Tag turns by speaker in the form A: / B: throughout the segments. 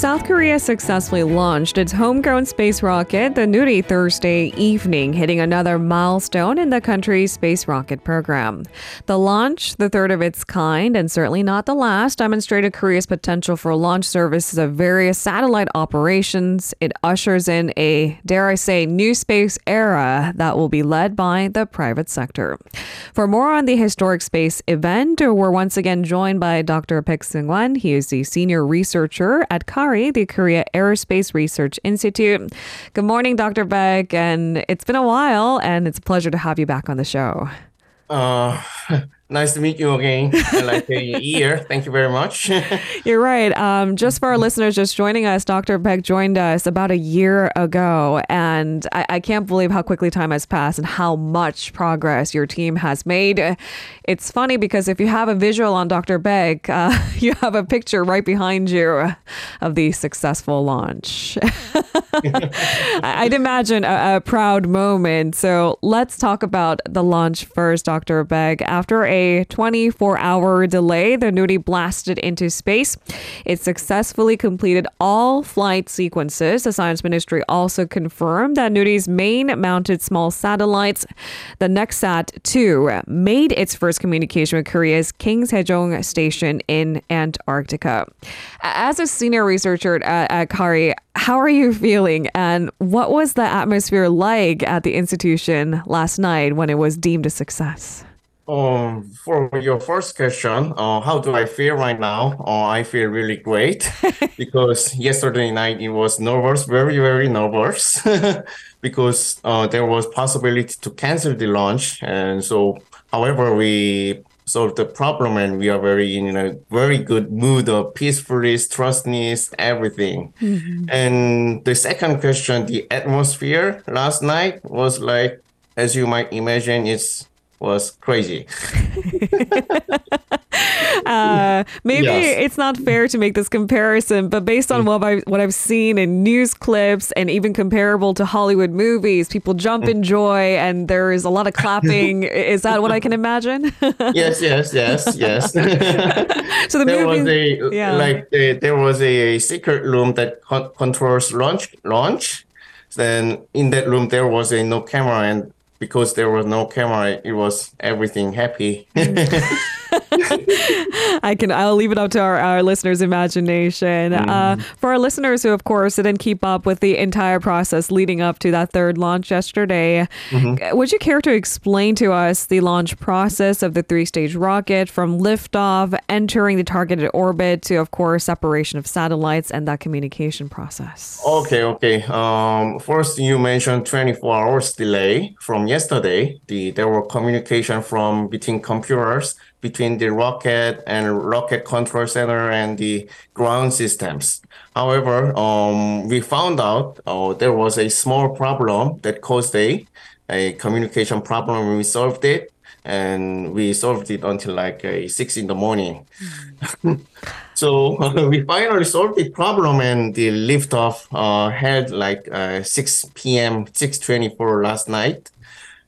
A: South Korea successfully launched its homegrown space rocket, the Nuri, Thursday evening, hitting another milestone in the country's space rocket program. The launch, the third of its kind, and certainly not the last, demonstrated Korea's potential for launch services of various satellite operations. It ushers in a, dare I say, new space era that will be led by the private sector. For more on the historic space event, we're once again joined by Dr. Baek Seung-hwan. He is the senior researcher at The Korea Aerospace Research Institute. Good morning, Dr. Baek. and it's been a while, and it's a pleasure to have you back on the show.
B: Uh, Nice to meet you again. I like a year. Thank you very much.
A: You're right. Um, just for our listeners just joining us, Dr. Baek joined us about a year ago, and I, I, can't believe how quickly time has passed and how much progress your team has made. It's funny because if you have a visual on Dr. Baek, uh, you have a picture right behind you of the successful launch. I'd imagine a, a proud moment. So let's talk about the launch first, Dr. Baek. After a 24 hour delay, the Nuri blasted into space. It successfully completed all flight sequences. The Science Ministry also confirmed that Nuri's main mounted small satellites, the NextSat 2, made its first communication with Korea's King Sejong station in Antarctica. As a senior researcher at, at KARI, how are you feeling and what was the atmosphere like at the institution last night when it was deemed a success?
B: Um, for your first question, uh, how do I feel right now? Uh, I feel really great because yesterday night it was nervous, very very nervous, because uh, there was possibility to cancel the launch, and so however we solved the problem and we are very in a very good mood of peacefulness, trustness, everything. Mm-hmm. And the second question, the atmosphere last night was like, as you might imagine, it's was crazy.
A: uh, maybe yes. it's not fair to make this comparison, but based on mm. what I what I've seen in news clips and even comparable to Hollywood movies, people jump in joy and there is a lot of clapping. is that what I can imagine?
B: yes, yes, yes, yes. so the there movie, was a yeah. like a, there was a secret room that controls launch launch. Then in that room there was a no camera and because there was no camera, it was everything happy.
A: I can. I'll leave it up to our, our listeners' imagination. Mm. Uh, for our listeners who, of course, didn't keep up with the entire process leading up to that third launch yesterday, mm-hmm. would you care to explain to us the launch process of the three-stage rocket from liftoff, entering the targeted orbit, to, of course, separation of satellites and that communication process?
B: Okay. Okay. Um, first, you mentioned 24 hours delay from yesterday. The there were communication from between computers between the rocket and rocket control center and the ground systems. However, um, we found out uh, there was a small problem that caused a, a communication problem. We solved it and we solved it until like uh, six in the morning. So we finally solved the problem and the liftoff uh, had like uh, 6 p.m., 6.24 last night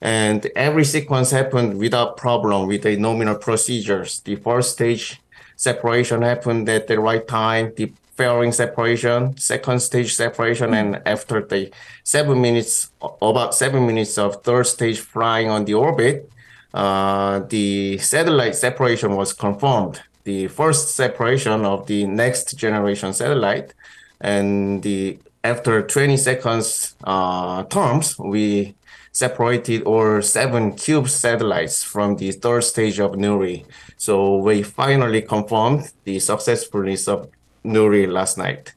B: and every sequence happened without problem with the nominal procedures. The first stage separation happened at the right time, the fairing separation, second stage separation, and after the seven minutes, about seven minutes of third stage flying on the orbit, uh, the satellite separation was confirmed. The first separation of the next generation satellite, and the after 20 seconds uh, terms, we separated or seven cube satellites from the third stage of Nuri. So we finally confirmed the successfulness of Nuri last night.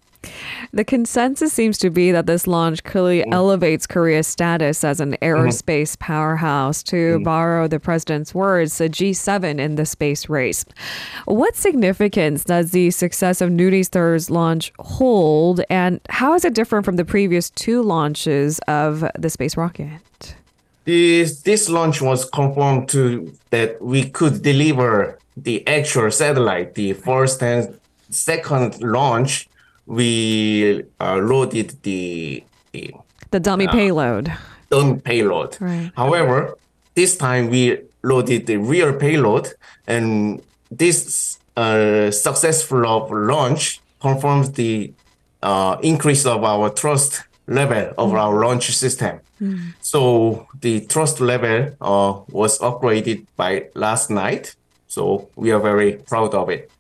A: The consensus seems to be that this launch clearly mm. elevates Korea's status as an mm-hmm. aerospace mm-hmm. powerhouse, to mm. borrow the president's words, a G7 in the space race. What significance does the success of Nuri's third launch hold, and how is it different from the previous two launches of the space rocket?
B: This, this launch was confirmed to that we could deliver the actual satellite. The first and second launch we uh, loaded the
A: the, the dummy uh, payload.
B: Dummy payload. Right. However, this time we loaded the real payload, and this uh, successful of launch confirms the uh, increase of our trust level of
A: Mm.
B: our launch system. So the trust level uh, was upgraded by last night. So we are very proud of it.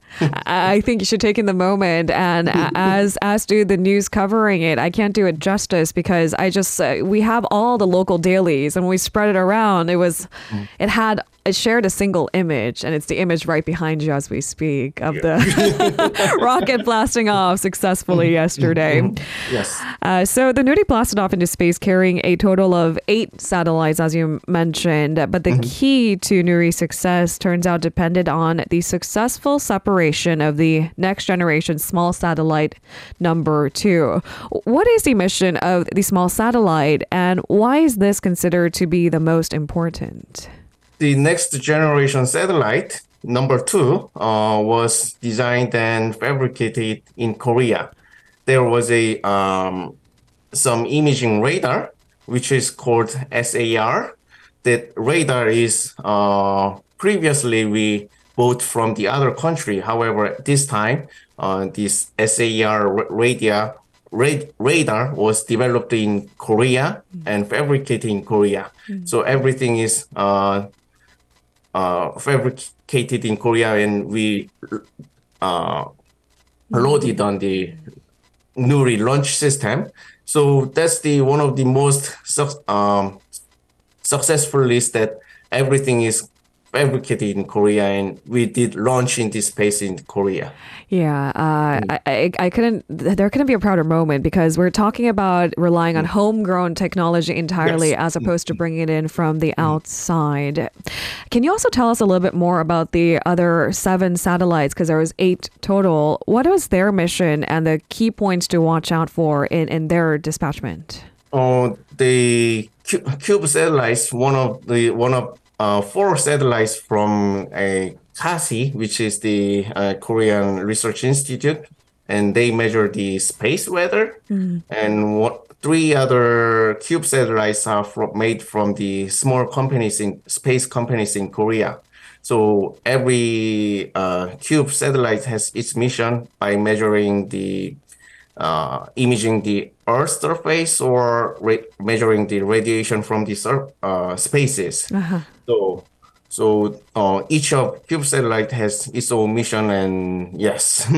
A: I think you should take in the moment, and as as do the news covering it. I can't do it justice because I just uh, we have all the local dailies, and when we spread it around. It was, it had it shared a single image, and it's the image right behind you as we speak of the rocket blasting off successfully yesterday.
B: Yes.
A: Uh, so the Nuri blasted off into space carrying a total of eight satellites, as you mentioned. But the key to Nuri's success turns out depended on the successful separation of the next generation small satellite number two. What is the mission of the small satellite, and why is this considered to be the most important?
B: The next generation satellite number two uh, was designed and fabricated in Korea. There was a um, some imaging radar which is called SAR. That radar is uh, previously we bought from the other country. However, this time uh, this SAR ra- radar rad- radar was developed in Korea and fabricated in Korea. So everything is uh, fabricated in Korea and we uh, loaded on the Nuri launch system. So that's the one of the most um, successful list that everything is fabricated in Korea and we did launch in this space in Korea.
A: Yeah, uh, I, I, I couldn't. There couldn't be a prouder moment because we're talking about relying on homegrown technology entirely,
B: Yes.
A: as opposed to bringing it in from the outside. Can you also tell us a little bit more about the other seven satellites? Because there was eight total. What was their mission and the key points to watch out for in, in their dispatchment?
B: Uh, the Cu- Cube satellites, one of the one of uh, four satellites from a KASI, which is the uh, Korean Research Institute, and they measure the space weather. And what three other Cube satellites are from, made from the small companies in space companies in Korea. So every uh, Cube satellite has its mission by measuring the uh, imaging the Earth surface or measuring the radiation from the sur- uh, spaces. So, so uh, each of Cube satellite has its own mission, and yes,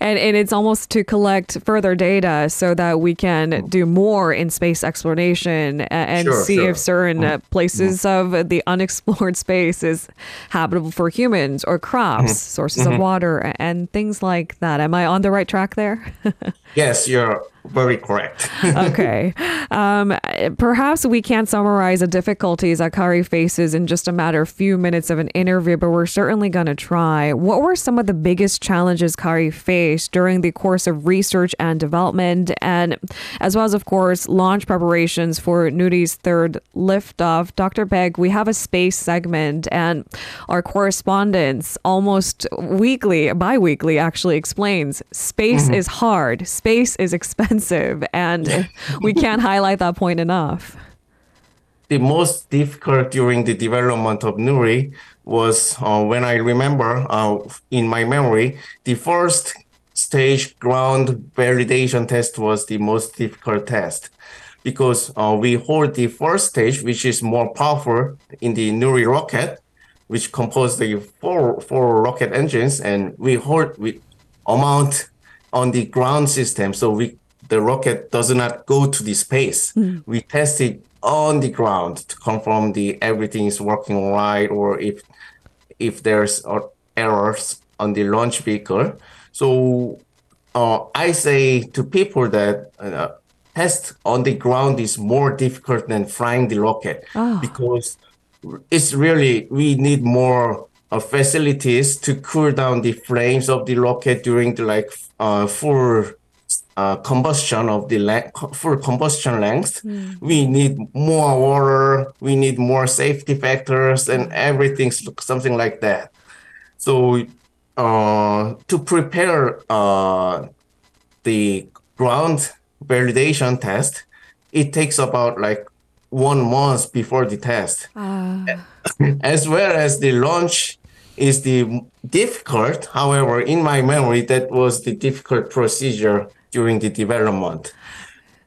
A: And, and it's almost to collect further data so that we can do more in space exploration and
B: Sure,
A: see
B: sure.
A: if certain uh, places of the unexplored space is habitable for humans or crops, sources of water, and things like that. Am I on the right track there?
B: yes, you're very correct.
A: okay. Um, perhaps we can't summarize the difficulties that Kari faces in just a matter of few minutes of an interview, but we're certainly going to try. What were some of the biggest challenges Kari faced during the course of research and development, and as well as, of course, launch preparations for Nuri's third liftoff? Dr. Baek, we have a space segment, and our correspondence almost weekly, bi weekly actually explains space mm-hmm. is hard, space is expensive, and we can't highlight that point enough.
B: The most difficult during the development of Nuri was uh, when I remember uh, in my memory, the first stage ground validation test was the most difficult test because uh, we hold the first stage, which is more powerful in the Nuri rocket, which composed the four four rocket engines, and we hold we amount on the ground system, so we the rocket does not go to the space. We test it on the ground to confirm the everything is working right, or if if there's uh, errors on the launch vehicle. So uh, I say to people that uh, test on the ground is more difficult than flying the rocket because it's really we need more uh, facilities to cool down the flames of the rocket during the like uh, full uh, combustion of the le- full combustion length. We need more water. We need more safety factors and everything, something like that. So uh, to prepare uh, the ground validation test, it takes about like one month before the test, as well as the launch is the difficult. However, in my memory, that was the difficult procedure during the development.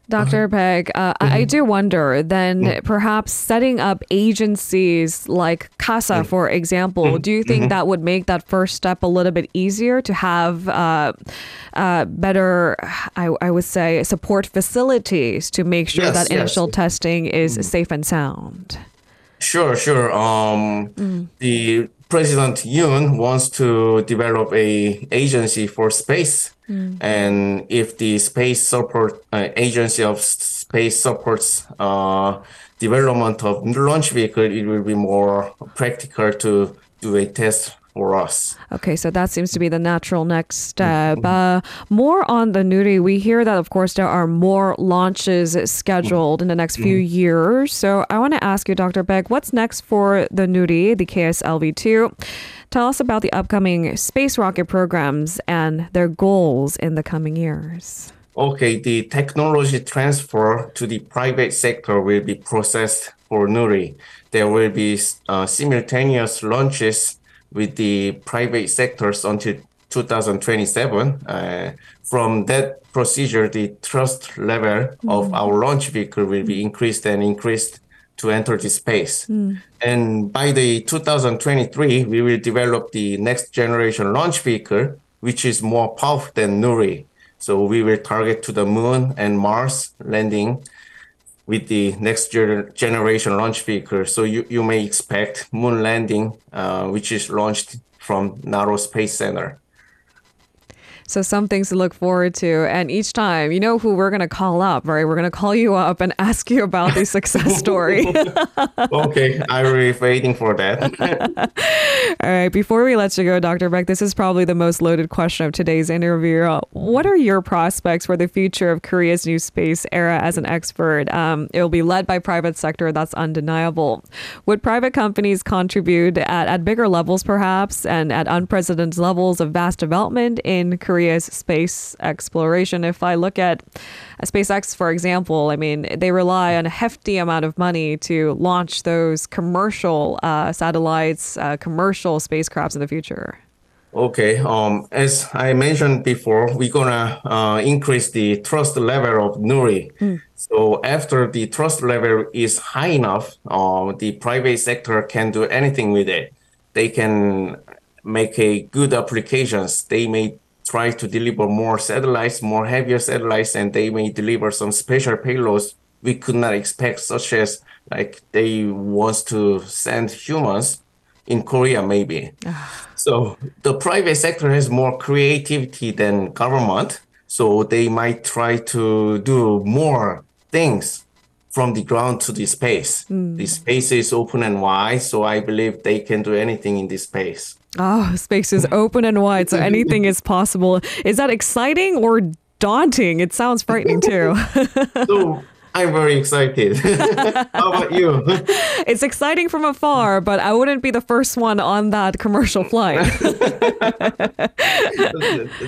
A: Dr. Baek, uh, I I do wonder then perhaps setting up agencies like KASA, for example, do you think that would make that first step a little bit easier to have uh, uh, better, I, I would say, support facilities to make sure
B: Yes,
A: that
B: yes.
A: initial testing is safe and sound?
B: Sure, sure. Um, the President Yoon wants to develop a agency for space, and if the space support uh, agency of space supports uh, development of launch vehicle, it will be more practical to do a test for us.
A: Okay, so that seems to be the natural next step. Uh, more on the Nuri, we hear that, of course, there are more launches scheduled in the next few years. So I want to ask you, Dr. Baek, what's next for the Nuri, the KSLV 2? Tell us about the upcoming space rocket programs and their goals in the coming years.
B: Okay, the technology transfer to the private sector will be processed for Nuri. There will be uh, simultaneous launches with the private sectors until 2027. Uh, from that procedure, the trust level of our launch vehicle will be increased and increased to enter the space. And by the 2023, we will develop the next generation launch vehicle, which is more powerful than Nuri. So we will target to the moon and Mars landing with the next generation launch vehicle. So you, you may expect moon landing, uh, which is launched from Naro Space Center.
A: So some things to look forward to. And each time, you know who we're going to call up, right? We're going to call you up and ask you about the success story.
B: Okay, I will be waiting for that.
A: All right, before we let you go, Dr. Baek, this is probably the most loaded question of today's interview. What are your prospects for the future of Korea's new space era as an expert? Um, it will be led by private sector, that's undeniable. Would private companies contribute at, at bigger levels, perhaps, and at unprecedented levels of vast development in Korea's space exploration? If I look at SpaceX, for example, I mean, they rely on a hefty amount of money to launch those commercial uh, satellites, uh, commercial spacecrafts in the future.
B: Okay. Um, as I mentioned before, we're gonna uh, increase the trust level of Nuri. So after the trust level is high enough, uh, the private sector can do anything with it. They can make a good applications. They may try to deliver more satellites, more heavier satellites, and they may deliver some special payloads we could not expect, such as like they wants to send humans in Korea, maybe. Ah. So the private sector has more creativity than government. So they might try to do more things from the ground to the space. The hmm. space is open and wide, so I believe they can do anything in this space.
A: Oh, space is open and wide, so anything is possible. Is that exciting or daunting? It sounds frightening too.
B: So I'm very excited. How about you?
A: it's exciting from afar, but I wouldn't be the first one on that commercial flight.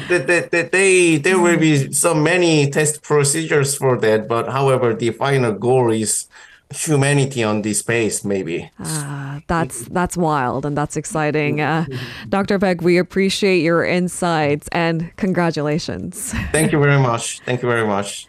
B: they, they, they, there will be so many test procedures for that, but however, the final goal is humanity on this space, maybe.
A: Ah, that's that's wild and that's exciting. Uh, Dr. Baek, we appreciate your insights and congratulations.
B: Thank you very much. Thank you very much.